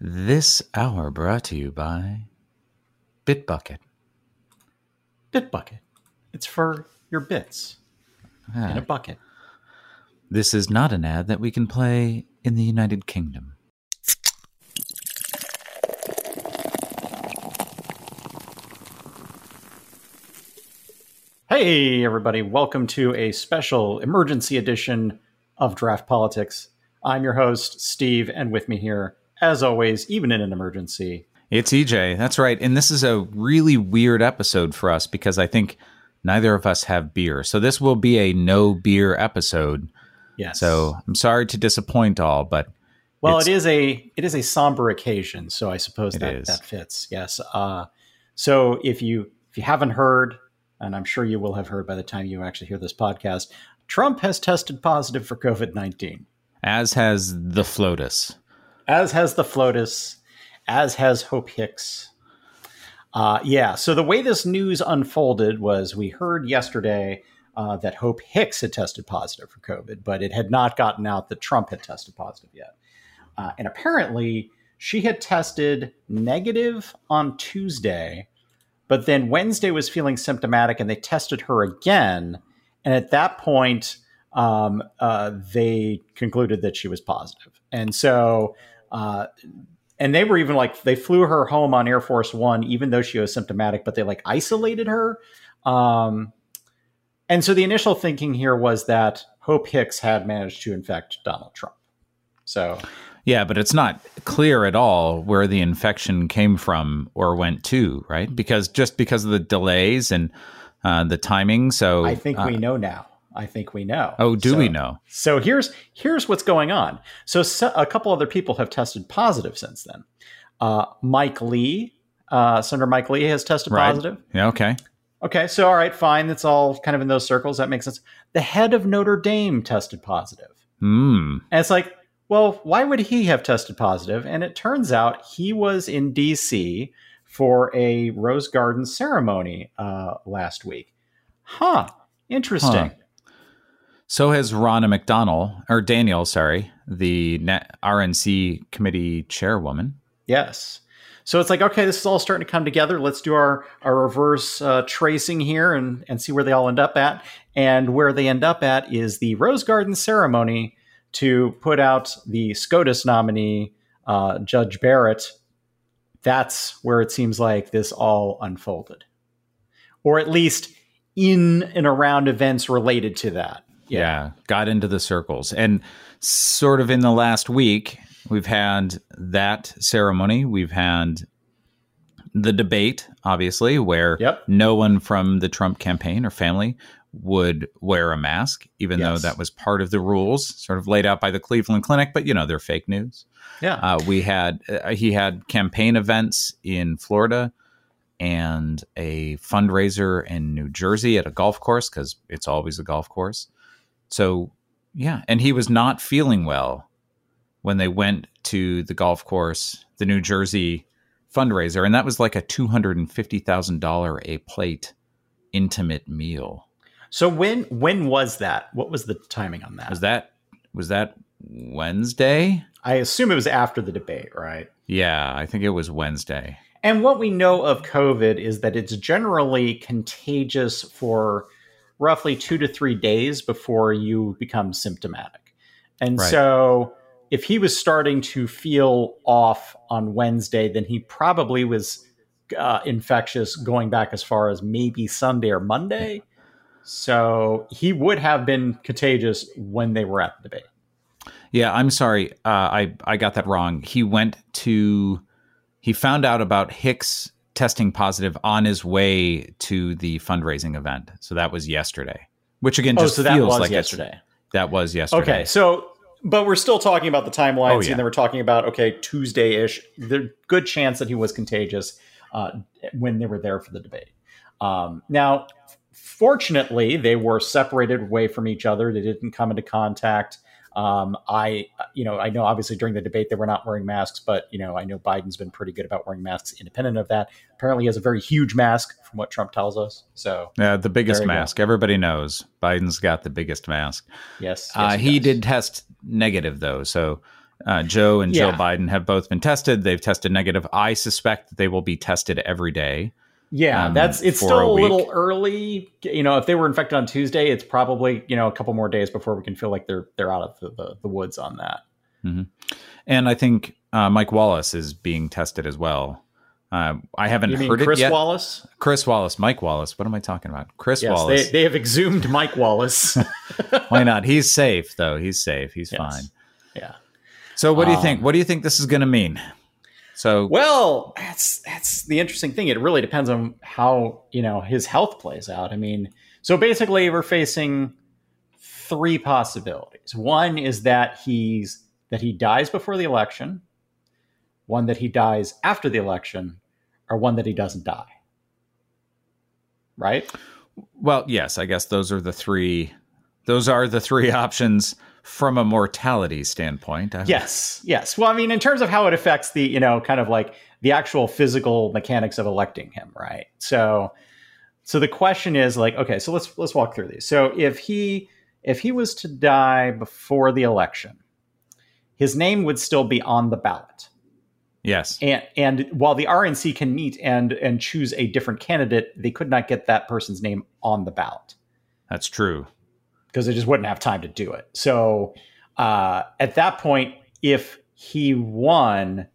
This hour brought to you by Bitbucket. Bitbucket. It's for your bits in a Ah, bucket. this is not an ad that we can play in the United Kingdom. Hey, everybody. Welcome to a special emergency edition of Draft Politics. I'm your host, Steve, and with me here, as always, even in an emergency, It's EJ. That's right. And this is a really weird episode for us because I think neither of us have beer. So this will be a no beer episode. yes. So I'm sorry to disappoint all, but well, it's- a it is a somber occasion, so I suppose It that is. that fits. Yes. Uh, so if you if you haven't heard, and I'm sure you will have heard by the time you actually hear this podcast, Trump has tested positive for COVID nineteen. as has the FLOTUS. As has the FLOTUS, as has Hope Hicks. Uh, yeah, so the way this news unfolded was we heard yesterday uh, that Hope Hicks had tested positive for COVID, but it had not gotten out that Trump had tested positive yet. Uh, and apparently, she had tested negative on Tuesday, but then Wednesday was feeling symptomatic and they tested her again. And at that point, um, uh, they concluded that she was positive. And so, uh, and they were even like, they flew her home on Air Force One, even though she was symptomatic, but they like isolated her. Um, and so the initial thinking here was that Hope Hicks had managed to infect Donald Trump. So, Yeah, but it's not clear at all where the infection came from or went to, right? Because just because of the delays and uh, the timing. So I think uh, we know now. I think we know. Oh, do So- we know? So here's here's what's going on. So, so a couple other people have tested positive since then. Uh, Mike Lee, uh, Senator Mike Lee, has tested Right. positive. Yeah, okay. Okay, so all right, fine. That's all kind of in those circles. That makes sense. The head of Notre Dame tested positive. Hmm. And it's like, well, why would he have tested positive? And it turns out he was in DC for a Rose Garden ceremony uh, last week. Huh. Interesting. Huh. So has Ronna McDonald, or Daniel, sorry, the RNC committee chairwoman. Yes. So it's like, okay, this is all starting to come together. Let's do our, our reverse uh, tracing here and, and see where they all end up at. And where they end up at is the Rose Garden ceremony to put out the SCOTUS nominee, uh, Judge Barrett. That's where it seems like this all unfolded, or at least in and around events related to that. Yeah. got into the circles. And sort of in the last week, we've had that ceremony. We've had the debate, obviously, where Yep. no one from the Trump campaign or family would wear a mask, even though that was part of the rules, sort of laid out by the Cleveland Clinic. But you know, they're fake news. Yeah. Uh, we had uh, he had campaign events in Florida and a fundraiser in New Jersey at a golf course because it's always a golf course. So yeah, and he was not feeling well when they went to the golf course, the New Jersey fundraiser, and that was like a two hundred and fifty thousand dollar a plate intimate meal. so when when was that? What was the timing on that? Was that was that Wednesday? I assume it was after the debate, right? Yeah, I think it was Wednesday. And what we know of COVID is that it's generally contagious for roughly two to three days before you become symptomatic. And Right. so if he was starting to feel off on Wednesday, then he probably was uh, infectious going back as far as maybe Sunday or Monday. So he would have been contagious when they were at the debate. Yeah, I'm sorry. Uh, I I got that wrong. He went to he found out about Hicks testing positive on his way to the fundraising event. So that was yesterday. Which again Oh, just so that feels like yesterday. That was yesterday. Okay, so but we're still talking about the timelines, Oh, yeah. and then we're talking about okay Tuesday ish. The good chance that he was contagious uh, when they were there for the debate. Um, now, fortunately, they were separated away from each other. They didn't come into contact. Um, I, you know, I know obviously during the debate they were not wearing masks, but you know, I know Biden's been pretty good about wearing masks independent of that. Apparently, he has a very huge mask, from what Trump tells us. So, Yeah, the biggest you go. mask. Everybody knows Biden's got the biggest mask. yes, yes uh, he does. did test negative though, so Uh, Joe and Yeah. Biden have both been tested. They've tested negative. I suspect that they will be tested every day. Yeah, um, that's it's still a a, little early. You know, if they were infected on Tuesday, it's probably you know a couple more days before we can feel like they're they're out of the, the, the woods on that. And I think uh, Mike Wallace is being tested as well. Uh, I haven't heard Chris it yet. Wallace? Chris Wallace, Mike Wallace. What am I talking about? Chris Yes, Wallace. they, they have exhumed Mike Wallace. Why not? He's safe though. He's safe. He's Yes. fine. yeah. So what do you think? Um, What do you think this is going to mean? So Well, that's that's the interesting thing. It really depends on how you know his health plays out. I mean, so basically, we're facing three possibilities. One is that he's that he dies before the election, one that he dies after the election, or one that he doesn't die. Right? Well, yes, I guess those are the three. Those are the three options from a mortality standpoint. I- Yes, yes. Well, I mean, in terms of how it affects the, you know, kind of like the actual physical mechanics of electing him, right? So, so the question is like, okay, so let's let's walk through these. So, if he if he was to die before the election, his name would still be on the ballot, Yes. and and while the RNC can meet and and choose a different candidate, they could not get that person's name on the ballot That's true. Because they just wouldn't have time to do it. So uh, at that point, if he won,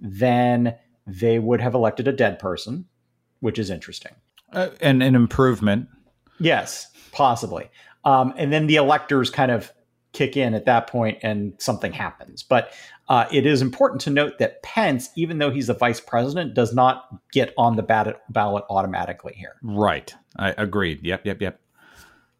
then they would have elected a dead person, which is interesting. Uh, and an improvement. Yes, possibly. Um, and then the electors kind of kick in at that point and something happens. But uh, it is important to note that Pence, even though he's the vice president, does not get on the ballot, ballot automatically here. Right. I agreed. Yep. Yep. Yep.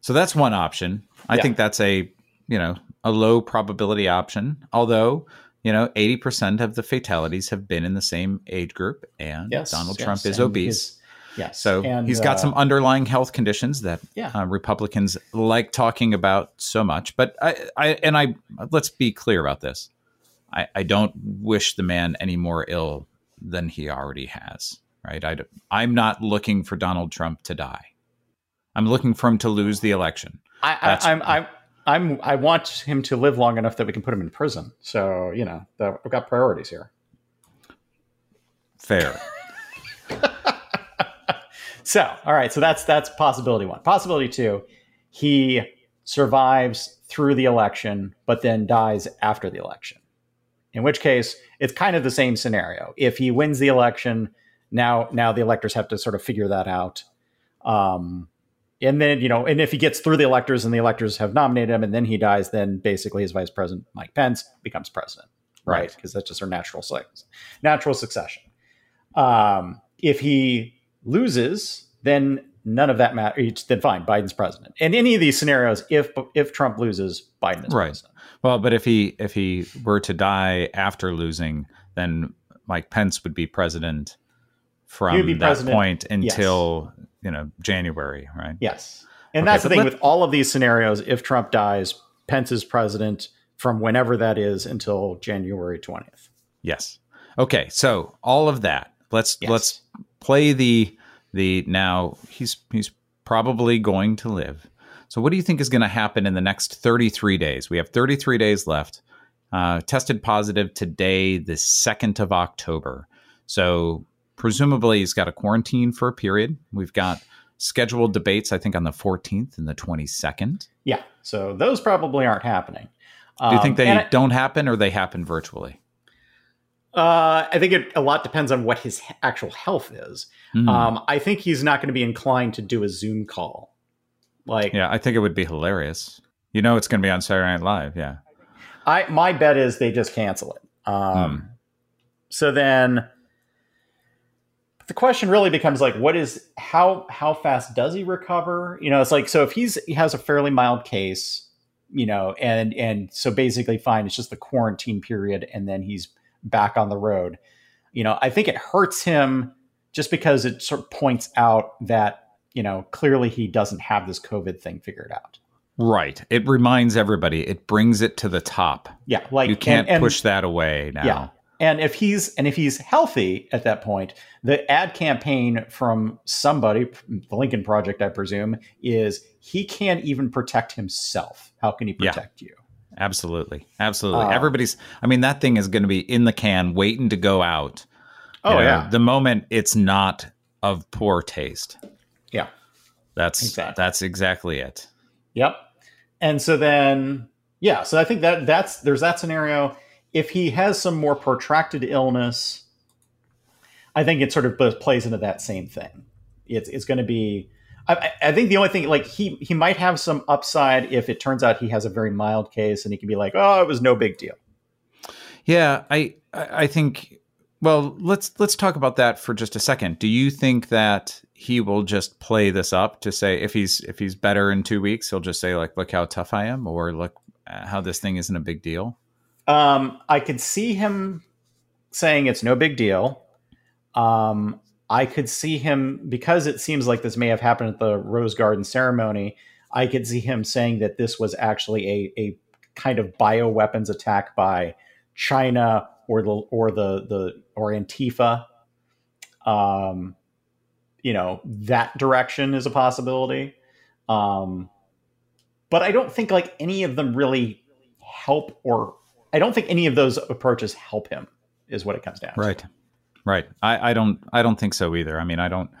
So that's one option. I Yeah. think that's a you know a low probability option. Although you know eighty percent of the fatalities have been in the same age group, and Yes, Donald yes, Trump is obese. his- yes. So and, he's got uh, some underlying health conditions that Yeah. uh, Republicans like talking about so much. But I, I and I let's be clear about this. I, I don't wish the man any more ill than he already has. Right? I, I'm not looking for Donald Trump to die. I'm looking for him to lose the election. I, I, I'm, I'm, I'm, I want him to live long enough that we can put him in prison. So you know, the, I've got priorities here. Fair. So, all right. So that's that's possibility one. Possibility two, he survives through the election, but then dies after the election. In which case, it's kind of the same scenario. If he wins the election, now now the electors have to sort of figure that out. Um, and then you know, and if he gets through the electors and the electors have nominated him, and then he dies, then basically his vice president Mike Pence becomes president, right? Right. Because that's just our natural natural succession. Um, if he loses, then none of that matters. Then fine, Biden's president. In any of these scenarios, if if Trump loses, Biden is Right. president. well, but if he if he were to die after losing, then Mike Pence would be president from be that president, point until you know January, right? Yes, and Okay, that's the thing with all of these scenarios. If Trump dies, Pence is president from whenever that is until January twentieth. Yes. Okay. So all of that. Let's Yes. let's play the the now he's he's probably going to live. So what do you think is going to happen in the next 33 days? We have 33 days left. Uh, tested positive today, the 2nd of October. So presumably he's got a quarantine for a period. We've got scheduled debates, I think, on the 14th and the 22nd. Yeah, so those probably aren't happening. Do you think they Um, I- don't happen or they happen virtually? Uh, I think it a lot depends on what his actual health is. Hmm. Um, I think he's not going to be inclined to do a Zoom call. Like, yeah, I think it would be hilarious. You know, it's going to be on Saturday Night Live. Yeah. I my bet is they just cancel it. Um, So then, the question really becomes like, what is how how fast does he recover? You know, it's like so if he's he has a fairly mild case, you know, and and so basically fine, it's just the quarantine period, and then he's back on the road. You know, I think it hurts him just because it sort of points out that you know clearly he doesn't have this COVID thing figured out. Right. It reminds everybody. It brings it to the top. Yeah, like you can't and- and- push that away now. Yeah. And if he's and if he's healthy at that point, the ad campaign from somebody, the Lincoln Project, I presume, is he can't even protect himself. How can he Yeah. protect you? Absolutely. Absolutely. Uh, Everybody's, I mean, that thing is going to be in the can, waiting to go out. Oh, You know, yeah. The moment it's not of poor taste. Yeah. That's Exactly. that's exactly it. Yep. And so then, yeah, so I think that that's there's that scenario. If he has some more protracted illness, I think it sort of plays into that same thing. It's it's going to be. I, I- think the only thing, like he he might have some upside if it turns out he has a very mild case and he can be like, oh, it was no big deal. Yeah, I I think well, let's let's talk about that for just a second. Do you think that he will just play this up to say if he's if he's better in 2 weeks, he'll just say like look how tough I am or look uh, how this thing isn't a big deal? Um, I could see him saying it's no big deal. Um, I could see him because it seems like this may have happened at the Rose Garden ceremony. I could see him saying that this was actually a, a kind of bioweapons attack by China or the or the the or Antifa. Um, you know that direction is a possibility. Um, but I don't think like any of them really help or I don't think any of those approaches help him is what it comes down to. Right. Right. I, I don't I don't think so either. I mean, I don't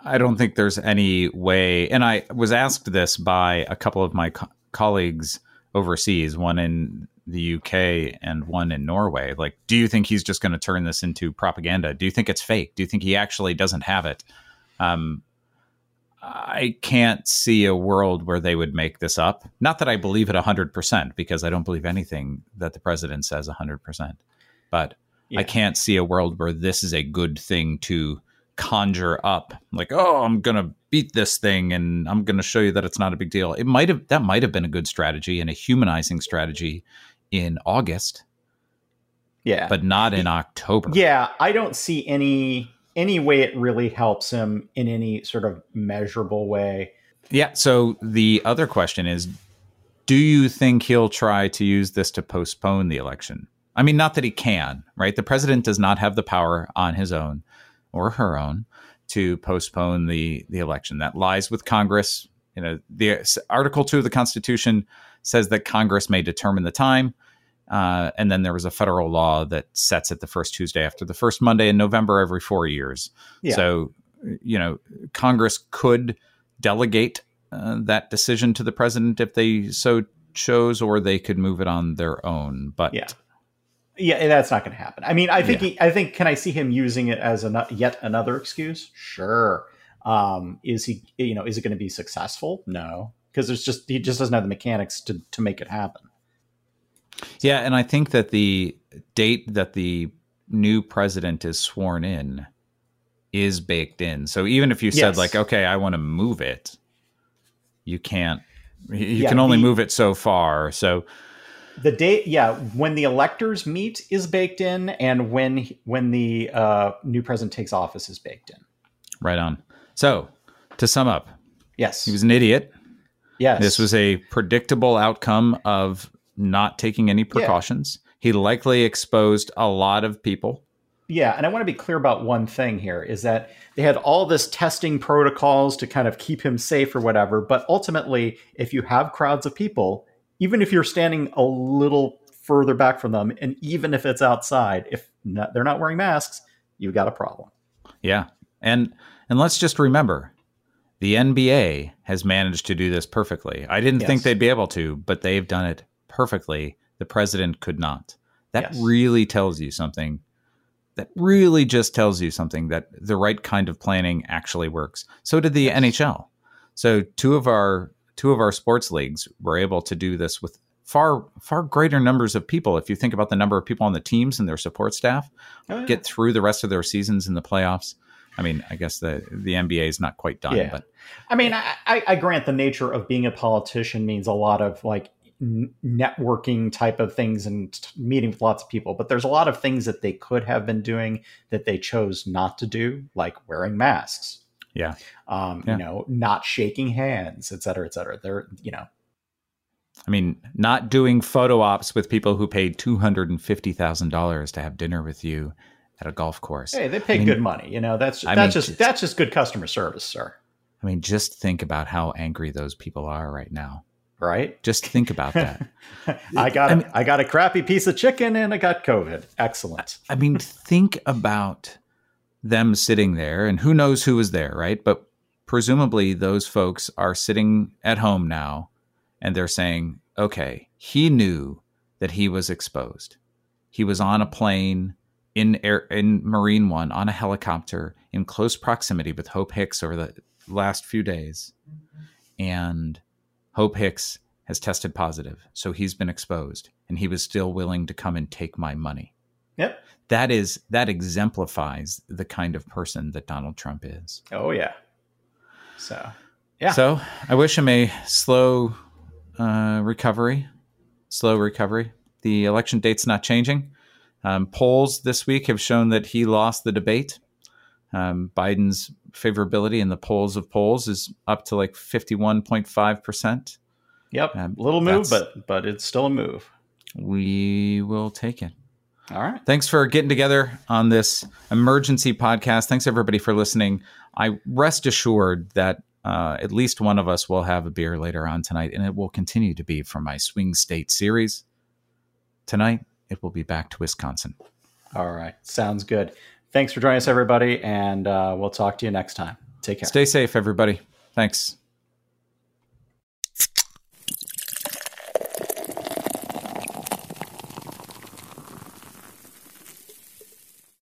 I don't think there's any way and I was asked this by a couple of my co- colleagues overseas, one in the UK and one in Norway. Like, do you think he's just going to turn this into propaganda? Do you think it's fake? Do you think he actually doesn't have it? Um I can't see a world where they would make this up. Not that I believe it 100% because I don't believe anything that the president says 100%. But Yeah. I can't see a world where this is a good thing to conjure up. Like, oh, I'm going to beat this thing and I'm going to show you that it's not a big deal. It might have that might have been a good strategy and a humanizing strategy in August, Yeah. but not in October. yeah, I don't see any any way it really helps him in any sort of measurable way. Yeah. So the other question is do you think he'll try to use this to postpone the election? I mean, not that he can, right? The president does not have the power on his own or her own to postpone the, the election. That lies with Congress. You know, the Article 2 of the Constitution says that Congress may determine the time. Uh, and then there was a federal law that sets it the first Tuesday after the first Monday in November every four years. Yeah. So, you know, Congress could delegate uh, that decision to the president if they so chose, or they could move it on their own. But Yeah. Yeah, that's not going to happen. I mean, I think he, I think can I see him using it as a yet another excuse? Sure. Um, is he you know is it going to be successful? No, because there's just he just doesn't have the mechanics to to make it happen. Yeah, and I think that the date that the new president is sworn in is baked in. So even if you said Yes. like, okay, I want to move it, you can't. You Yeah, can only the- move it so far. So The date, yeah, when the electors meet is baked in, and when when the uh, new president takes office is baked in. right on. So to sum up, Yes, he was an idiot. yes. This was a predictable outcome of not taking any precautions. He likely exposed a lot of people. Yeah, and I want to be clear about one thing here is that they had all this testing protocols to kind of keep him safe or whatever, but ultimately, if you have crowds of people, even if you're standing a little further back from them, and even if it's outside, if not, they're not wearing masks, you've got a problem. Yeah. And and let's just remember the NBA has managed to do this perfectly. I didn't think they'd be able to, but they've done it perfectly. The president could not. That Yes. really tells you something. That really just tells you something that the right kind of planning actually works. So did the NHL. So two of our two of our sports leagues were able to do this with far far greater numbers of people. If you think about the number of people on the teams and their support staff, Oh, yeah. get through the rest of their seasons in the playoffs. I mean, I guess the the NBA is not quite done, Yeah. but I mean, I, I, grant the nature of being a politician means a lot of like networking type of things and meeting with lots of people, but there's a lot of things that they could have been doing that they chose not to do, like wearing masks. Yeah. Um, Yeah. you know, not shaking hands, et cetera, et cetera. They're, you know, I mean, not doing photo ops with people who paid two hundred and fifty thousand dollars to have dinner with you at a golf course. hey, they pay I mean- good money. You know, that's I that's mean, just that's just good customer service, sir. I mean, just think about how angry those people are right now. Right? Just think about that. I got I, mean, I got a crappy piece of chicken and I got COVID. Excellent. I mean, think about them sitting there, and who knows who was there, right? But presumably, those folks are sitting at home now, and they're saying, "Okay, he knew that he was exposed. He was on a plane." In air in Marine One on a helicopter in close proximity with Hope Hicks over the last few days, and Hope Hicks has tested positive, so he's been exposed, and he was still willing to come and take my money. Yep. That is that exemplifies the kind of person that Donald Trump is. Oh yeah. So yeah. So I wish him a slow uh, recovery. Slow recovery. The election date's not changing. Um, polls this week have shown that he lost the debate. Um, Biden's favorability in the polls of polls is up to like 51.5%. Yep. Um, Little move, but but it's still a move. We will take it. All right. Thanks for getting together on this emergency podcast. Thanks everybody for listening. I rest assured that uh, at least one of us will have a beer later on tonight, and it will continue to be for my Swing State series. Tonight, it will be back to Wisconsin. All right. Sounds good. Thanks for joining us, everybody, and uh, we'll talk to you next time. Take care. Stay safe, everybody. Thanks.